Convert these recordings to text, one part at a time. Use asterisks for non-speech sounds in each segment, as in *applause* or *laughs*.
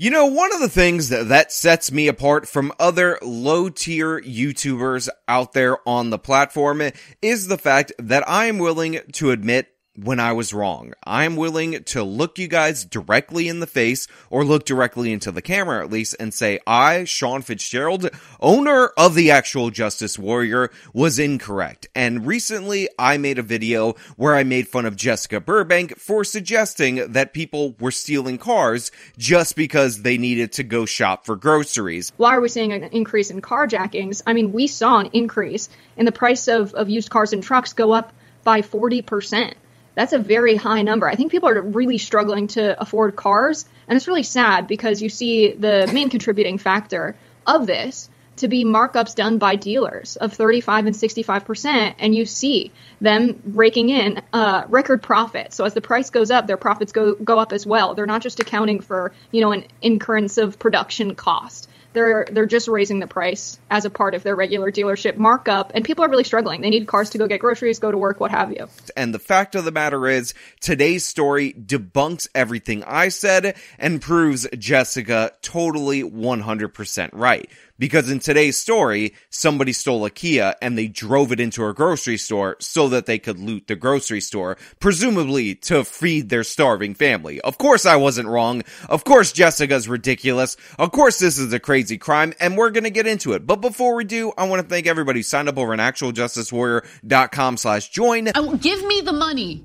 You know, one of the things that, that sets me apart from other low tier YouTubers out there on the platform is the fact that I am willing to admit when I was wrong. I'm willing to look you guys directly in the face or look directly into the camera at least and say, I, Sean Fitzgerald, owner of the actual Justice Warrior, was incorrect. And recently I made a video where I made fun of Jessica Burbank for suggesting that people were stealing cars just because they needed to go shop for groceries. Why are we seeing an increase in carjackings? I mean, we saw an increase in the price of, of used cars and trucks go up by 40% that's a very high number. I think people are really struggling to afford cars, and it's really sad because you see the main contributing factor of this to be markups done by dealers of 35 and 65 percent, and you see them raking in uh, record profits. So as the price goes up, their profits go go up as well. They're not just accounting for you know an incurrence of production cost they're they're just raising the price as a part of their regular dealership markup and people are really struggling. They need cars to go get groceries go to work what have you. And the fact of the matter is today's story debunks everything i said and proves jessica totally 100% right because in today's story, somebody stole a Kia and they drove it into a grocery store so that they could loot the grocery store, presumably to feed their starving family. Of course I wasn't wrong. Of course Jessica's ridiculous. Of course this is a crazy crime and we're gonna get into it. But before we do, I want to thank everybody who signed up over on actualjusticewarrior.com slash join. Oh, give me the money.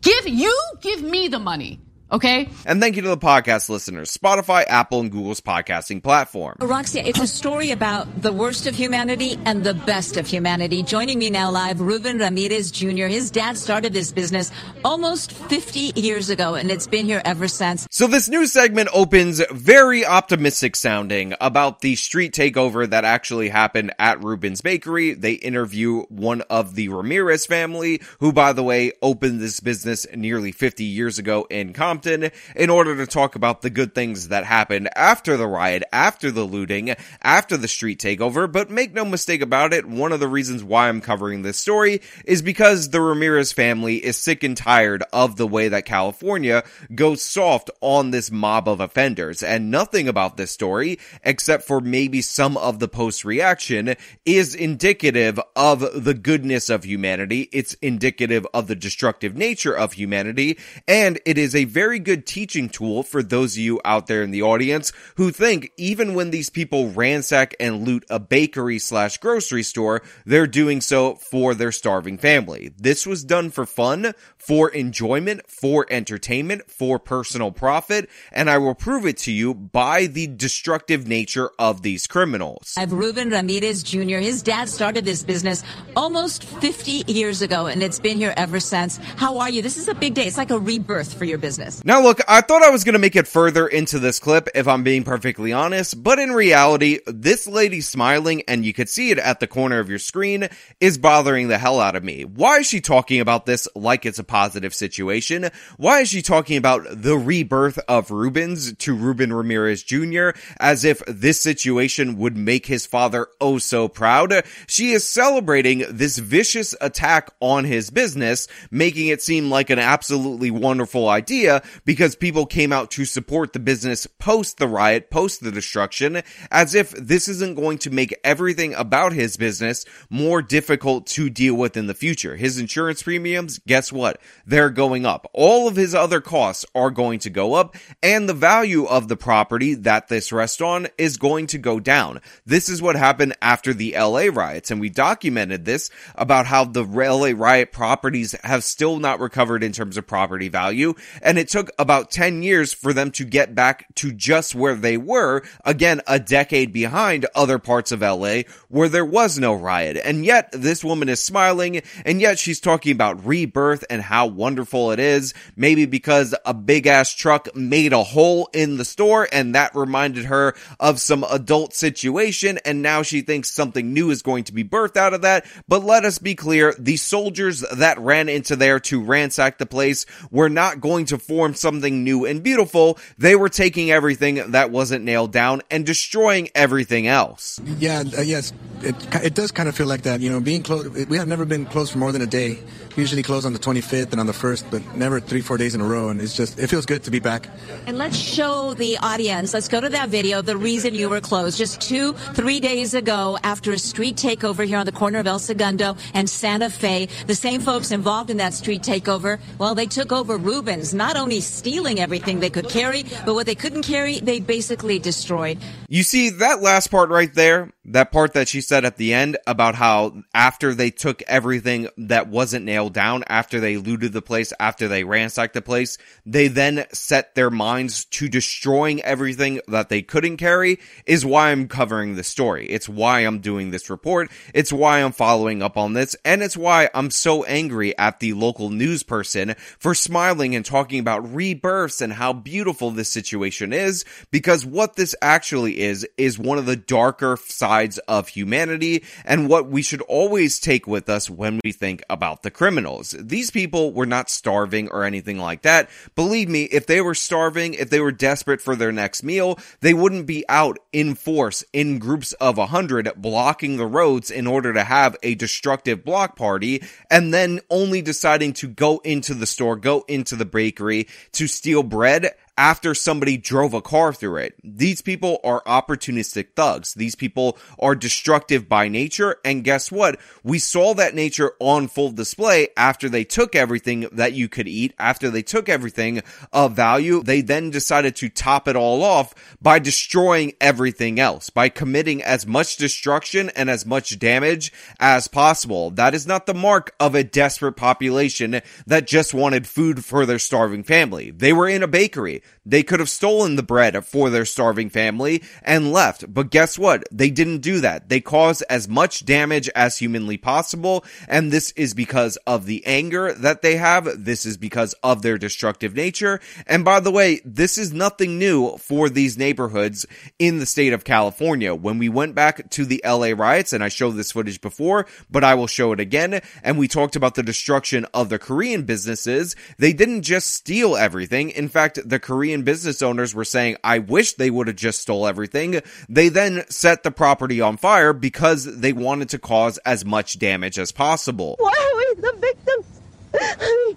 Give you give me the money. Okay. And thank you to the podcast listeners, Spotify, Apple, and Google's podcasting platform. Roxy, it's a story about the worst of humanity and the best of humanity. Joining me now live, Ruben Ramirez Jr. His dad started this business almost 50 years ago, and it's been here ever since. So this new segment opens very optimistic sounding about the street takeover that actually happened at Ruben's Bakery. They interview one of the Ramirez family, who by the way, opened this business nearly 50 years ago in Compton Compton in order to talk about the good things that happened after the riot, after the looting, after the street takeover. But make no mistake about it, one of the reasons why I'm covering this story is because the Ramirez family is sick and tired of the way that California goes soft on this mob of offenders. And nothing about this story, except for maybe some of the post reaction, is indicative of the goodness of humanity. It's indicative of the destructive nature of humanity. And it is a very very good teaching tool for those of you out there in the audience who think even when these people ransack and loot a bakery slash grocery store, they're doing so for their starving family. This was done for fun, for enjoyment, for entertainment, for personal profit, and I will prove it to you by the destructive nature of these criminals. I have Ruben Ramirez Jr. His dad started this business almost 50 years ago, and it's been here ever since. How are you? This is a big day. It's like a rebirth for your business. Now look, I thought I was going to make it further into this clip if I'm being perfectly honest, but in reality, this lady smiling, and you could see it at the corner of your screen, is bothering the hell out of me. Why is she talking about this like it's a positive situation. Why is she talking about the rebirth of Rubens to Ruben Ramirez Jr. as if this situation would make his father oh so proud? She is celebrating this vicious attack on his business, making it seem like an absolutely wonderful idea because people came out to support the business post the riot, post the destruction, as if this isn't going to make everything about his business more difficult to deal with in the future. His insurance premiums, guess what? they're going up. All of his other costs are going to go up and the value of the property that this rests on is going to go down. This is what happened after the LA riots and we documented this about how the LA riot properties have still not recovered in terms of property value and it took about 10 years for them to get back to just where they were, again, a decade behind other parts of LA where there was no riot. And yet this woman is smiling and yet she's talking about rebirth and how wonderful it is. Maybe because a big ass truck made a hole in the store and that reminded her of some adult situation and now she thinks something new is going to be birthed out of that. But let us be clear, the soldiers that ran into there to ransack the place were not going to form something new and beautiful. They were taking everything that wasn't nailed down and destroying everything else. Yeah, uh, yes, it, it does kind of feel like that. You know, being close, we have never been closed for more than a day We usually close on the 25th and on the 1st, but never three, four days in a row. And it's just, it feels good to be back. And let's show the audience, let's go to that video, the reason you were closed. Just two, three days ago, after a street takeover here on the corner of El Segundo and Santa Fe, the same folks involved in that street takeover, well, they took over Rubens, not only stealing everything they could carry, but what they couldn't carry, they basically destroyed. You see, that last part right there, that part that she said at the end about how after they took everything that wasn't nailed down, after they looted the place, after they ransacked the place, they then set their minds to destroying everything that they couldn't carry is why I'm covering this story. It's why I'm doing this report. It's why I'm following up on this. And it's why I'm so angry at the local news person for smiling and talking about rebirths and how beautiful this situation is because what this actually is, is one of the darker sides of humanity and what we should always take with us when we think about the criminals. These people were not starving or anything like that. Believe me, if they were starving, if they were desperate for their next meal, they wouldn't be out in force in groups of a hundred blocking the roads in order to have a destructive block party and then only deciding to go into the store, go into the bakery to steal bread after somebody drove a car through it. These people are opportunistic thugs. These people are destructive by nature. And guess what? We saw that nature on full display after they took everything that you could eat, after they took everything of value. They then decided to top it all off by destroying everything else, by committing as much destruction and as much damage as possible. That is not the mark of a desperate population that just wanted food for their starving family. They were in a bakery. They could have stolen the bread for their starving family and left. But guess what? They didn't do that. They caused as much damage as humanly possible. And this is because of the anger that they have. This is because of their destructive nature. And by the way, this is nothing new for these neighborhoods in the state of California. When we went back to the LA riots, and I showed this footage before, but I will show it again, and we talked about the destruction of the Korean businesses, they didn't just steal everything. In fact, the Korean business owners were saying, I wish they would have just stole everything. They then set the property on fire because they wanted to cause as much damage as possible. Why are we the victims? I mean,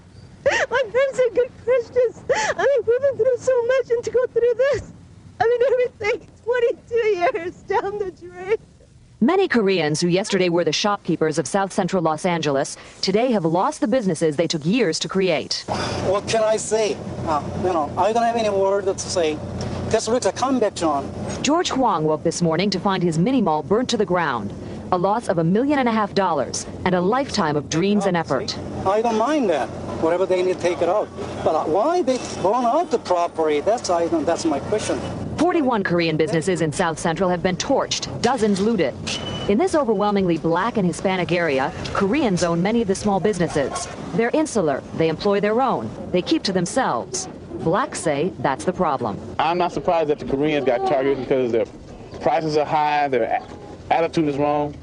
my friends are good Christians. I mean, we've been through so much and to go through this. I mean, everything 22 years down the drain. Many Koreans who yesterday were the shopkeepers of South Central Los Angeles today have lost the businesses they took years to create. What can I say? Uh, you know, I don't have any word to say. This looks a comeback, John. George Huang woke this morning to find his mini mall burnt to the ground. A loss of a million and a half dollars and a lifetime of dreams and effort. I don't mind that. Whatever they need, take it out. But uh, why they burn out the property? That's I don't, that's my question. 41 Korean businesses in South Central have been torched, dozens looted. In this overwhelmingly black and Hispanic area, Koreans own many of the small businesses. They're insular, they employ their own, they keep to themselves. Blacks say that's the problem. I'm not surprised that the Koreans got targeted because their prices are high, their attitude is wrong,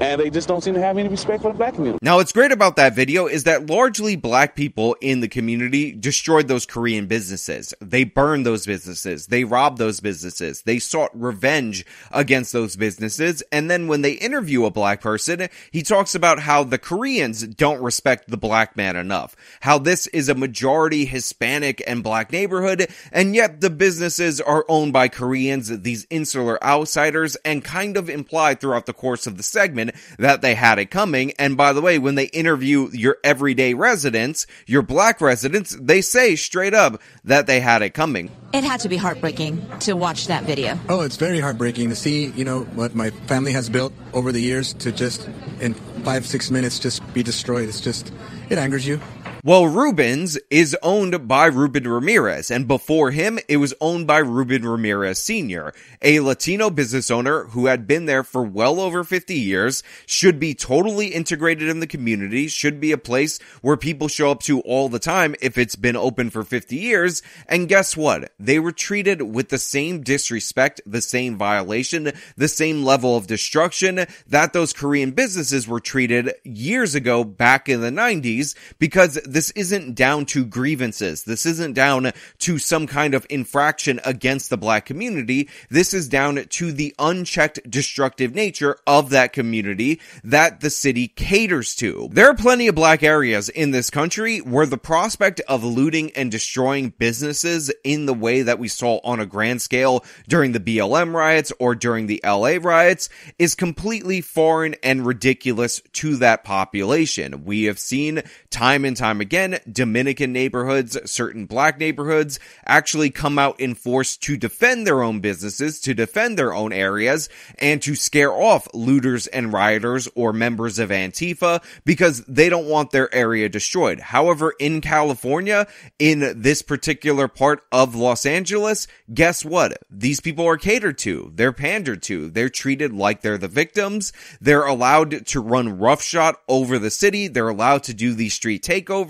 and they just don't seem to have any respect for the black community. Now, what's great about that video is that largely black people in the community destroyed those Korean businesses. They burned those businesses. They robbed those businesses. They sought revenge against those businesses. And then when they interview a black person, he talks about how the Koreans don't respect the black man enough. How this is a majority Hispanic and black neighborhood, and yet the businesses are owned by Koreans, these insular outsiders, and kind of implied throughout the course of the segment that they had it coming. And by the way, when they interview your everyday residents, your black residents, they say straight up that they had it coming. It had to be heartbreaking to watch that video. Oh, it's very heartbreaking to see, you know, what my family has built over the years to just in five, six minutes just be destroyed. It's just, it angers you. Well, Rubens is owned by Ruben Ramirez, and before him, it was owned by Ruben Ramirez Sr., a Latino business owner who had been there for well over 50 years, should be totally integrated in the community, should be a place where people show up to all the time if it's been open for 50 years, and guess what? They were treated with the same disrespect, the same violation, the same level of destruction that those Korean businesses were treated years ago back in the 90s because this isn't down to grievances. This isn't down to some kind of infraction against the black community. This is down to the unchecked destructive nature of that community that the city caters to. There are plenty of black areas in this country where the prospect of looting and destroying businesses in the way that we saw on a grand scale during the BLM riots or during the LA riots is completely foreign and ridiculous to that population. We have seen time and time again Dominican neighborhoods, certain black neighborhoods actually come out in force to defend their own businesses, to defend their own areas, and to scare off looters and rioters or members of Antifa because they don't want their area destroyed. However, in California, in this particular part of Los Angeles, guess what? These people are catered to. They're pandered to. They're treated like they're the victims. They're allowed to run roughshod over the city. They're allowed to do these street takeovers.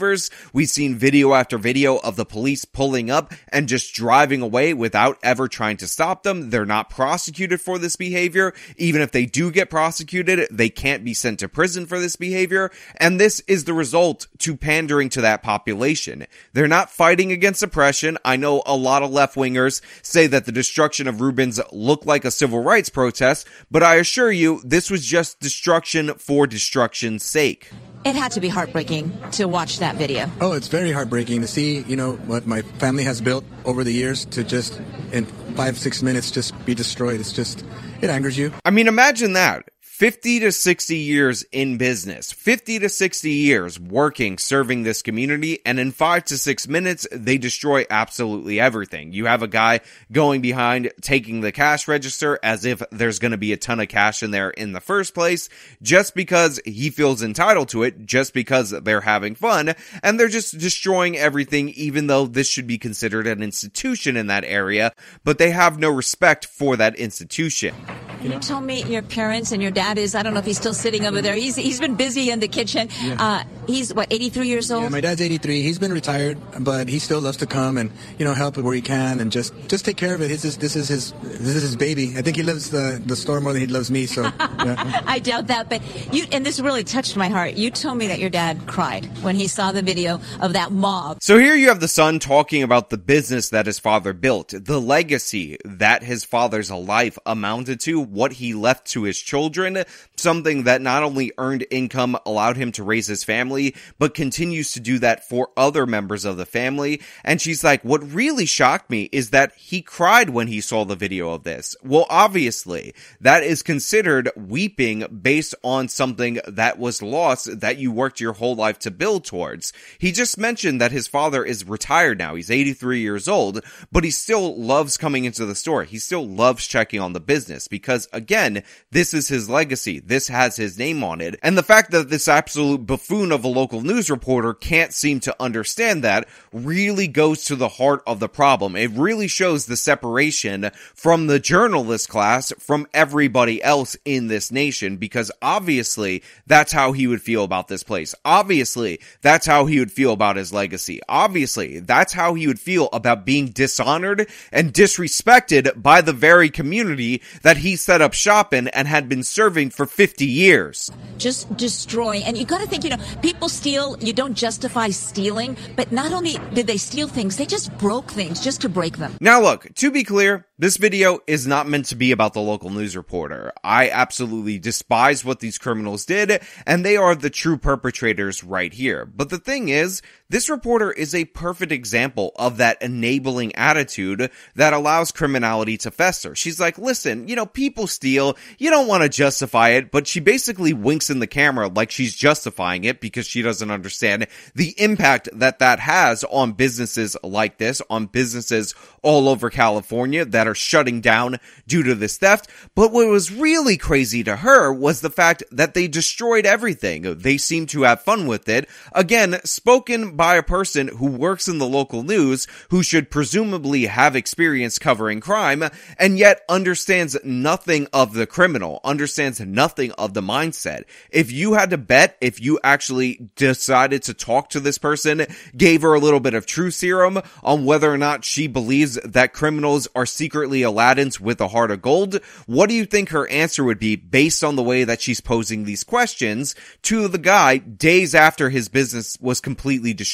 We've seen video after video of the police pulling up and just driving away without ever trying to stop them. They're not prosecuted for this behavior. Even if they do get prosecuted, they can't be sent to prison for this behavior. And this is the result to pandering to that population. They're not fighting against oppression. I know a lot of left wingers say that the destruction of Rubens looked like a civil rights protest, but I assure you, this was just destruction for destruction's sake. It had to be heartbreaking to watch that video. Oh, it's very heartbreaking to see, you know, what my family has built over the years to just in five, six minutes just be destroyed. It's just, it angers you. I mean, imagine that. 50 to 60 years in business, 50 to 60 years working, serving this community, and in five to six minutes, they destroy absolutely everything. You have a guy going behind, taking the cash register as if there's going to be a ton of cash in there in the first place, just because he feels entitled to it, just because they're having fun, and they're just destroying everything, even though this should be considered an institution in that area, but they have no respect for that institution. You told me your parents and your dad is, I don't know if he's still sitting over there. He's, he's been busy in the kitchen. Yeah. Uh, he's, what, 83 years old? Yeah, my dad's 83. He's been retired, but he still loves to come and you know help where he can and just just take care of it. This is this is his this is his baby. I think he loves the the store more than he loves me. So *laughs* yeah. I doubt that, but you, and this really touched my heart. You told me that your dad cried when he saw the video of that mob. So here you have the son talking about the business that his father built, the legacy that his father's life amounted to, what he left to his children, to something that not only earned income, allowed him to raise his family, but continues to do that for other members of the family. And she's like, what really shocked me is that he cried when he saw the video of this. Well, obviously, that is considered weeping based on something that was lost that you worked your whole life to build towards. He just mentioned that his father is retired now. He's 83 years old, but he still loves coming into the store. He still loves checking on the business because again, this is his legacy. This has his name on it. And the fact that this absolute buffoon of a local news reporter can't seem to understand that really goes to the heart of the problem. It really shows the separation from the journalist class from everybody else in this nation because obviously that's how he would feel about this place. Obviously, that's how he would feel about his legacy. Obviously, that's how he would feel about being dishonored and disrespected by the very community that he set up shop in and had been serving for 50 years. Just destroy. And you got to think, you know, people steal, you don't justify stealing, but not only did they steal things, they just broke things just to break them. Now look, to be clear, this video is not meant to be about the local news reporter. I absolutely despise what these criminals did, and they are the true perpetrators right here. But the thing is, this reporter is a perfect example of that enabling attitude that allows criminality to fester. She's like, listen, you know, people steal, you don't want to justify it, but she basically winks in the camera like she's justifying it because she doesn't understand the impact that that has on businesses like this, on businesses all over California that are shutting down due to this theft. But what was really crazy to her was the fact that they destroyed everything. They seem to have fun with it. Again, spoken by a person who works in the local news, who should presumably have experience covering crime, and yet understands nothing of the criminal, understands nothing of the mindset. If you had to bet, if you actually decided to talk to this person, gave her a little bit of true serum on whether or not she believes that criminals are secretly secretly Aladdin's with a heart of gold? What do you think her answer would be based on the way that she's posing these questions to the guy days after his business was completely destroyed?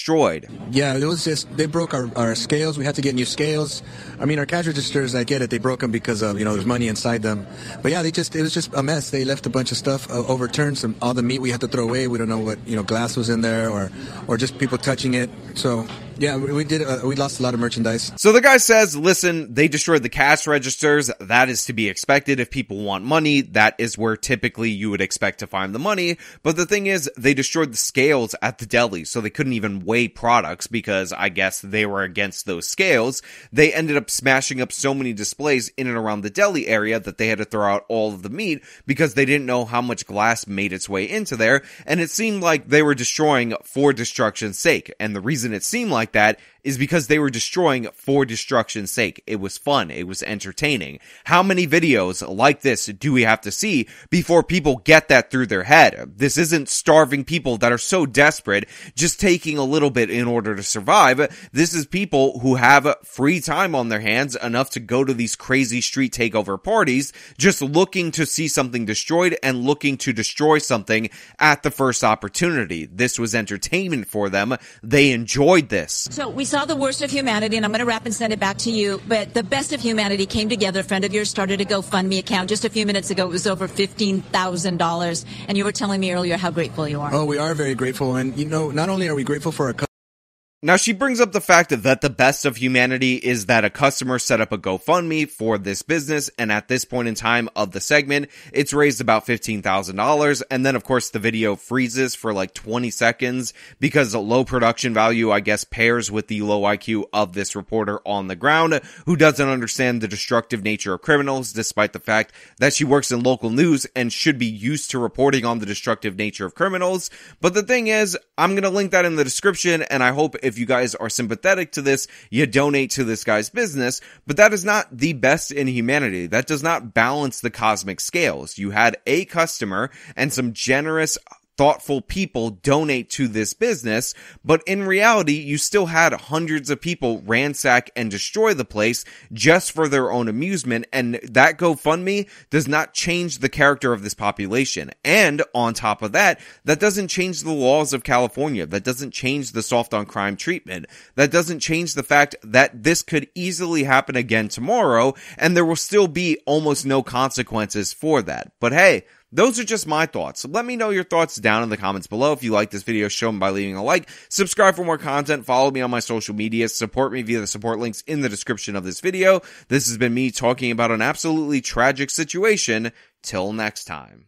Yeah, it was just they broke our, our scales. We had to get new scales. I mean, our cash registers, I get it. They broke them because of you know there's money inside them. But yeah, they just it was just a mess. They left a bunch of stuff uh, overturned. Some all the meat we had to throw away. We don't know what you know glass was in there or or just people touching it. So yeah, we, did. Uh, we lost a lot of merchandise. So the guy says, listen, they destroyed the cash registers. That is to be expected. If people want money, that is where typically you would expect to find the money. But the thing is, they destroyed the scales at the deli, so they couldn't even weigh products because I guess they were against those scales. They ended up smashing up so many displays in and around the deli area that they had to throw out all of the meat because they didn't know how much glass made its way into there. And it seemed like they were destroying for destruction's sake. And the reason it seemed like that is because they were destroying for destruction's sake. It was fun. It was entertaining. How many videos like this do we have to see before people get that through their head? This isn't starving people that are so desperate, just taking a little bit in order to survive. This is people who have free time on their hands enough to go to these crazy street takeover parties, just looking to see something destroyed and looking to destroy something at the first opportunity. This was entertainment for them. They enjoyed this. So we saw the worst of humanity, and I'm going to wrap and send it back to you. But the best of humanity came together. A friend of yours started a GoFundMe account just a few minutes ago. It was over fifteen thousand dollars, and you were telling me earlier how grateful you are. Oh, we are very grateful, and you know, not only are we grateful for our. Now she brings up the fact that the best of humanity is that a customer set up a GoFundMe for this business, and at this point in time of the segment, it's raised about $15,000. And then of course the video freezes for like 20 seconds because the low production value, I guess, pairs with the low IQ of this reporter on the ground who doesn't understand the destructive nature of criminals, despite the fact that she works in local news and should be used to reporting on the destructive nature of criminals. But the thing is, I'm going to link that in the description, and I hope if you guys are sympathetic to this, you donate to this guy's business. But that is not the best in humanity. That does not balance the cosmic scales. You had a customer and some generous thoughtful people donate to this business, but in reality, you still had hundreds of people ransack and destroy the place just for their own amusement, and that GoFundMe does not change the character of this population. And on top of that, that doesn't change the laws of California. That doesn't change the soft on crime treatment. That doesn't change the fact that this could easily happen again tomorrow, and there will still be almost no consequences for that. But hey, those are just my thoughts. Let me know your thoughts down in the comments below. If you like this video, show them by leaving a like. Subscribe for more content. Follow me on my social media. Support me via the support links in the description of this video. This has been me talking about an absolutely tragic situation. Till next time.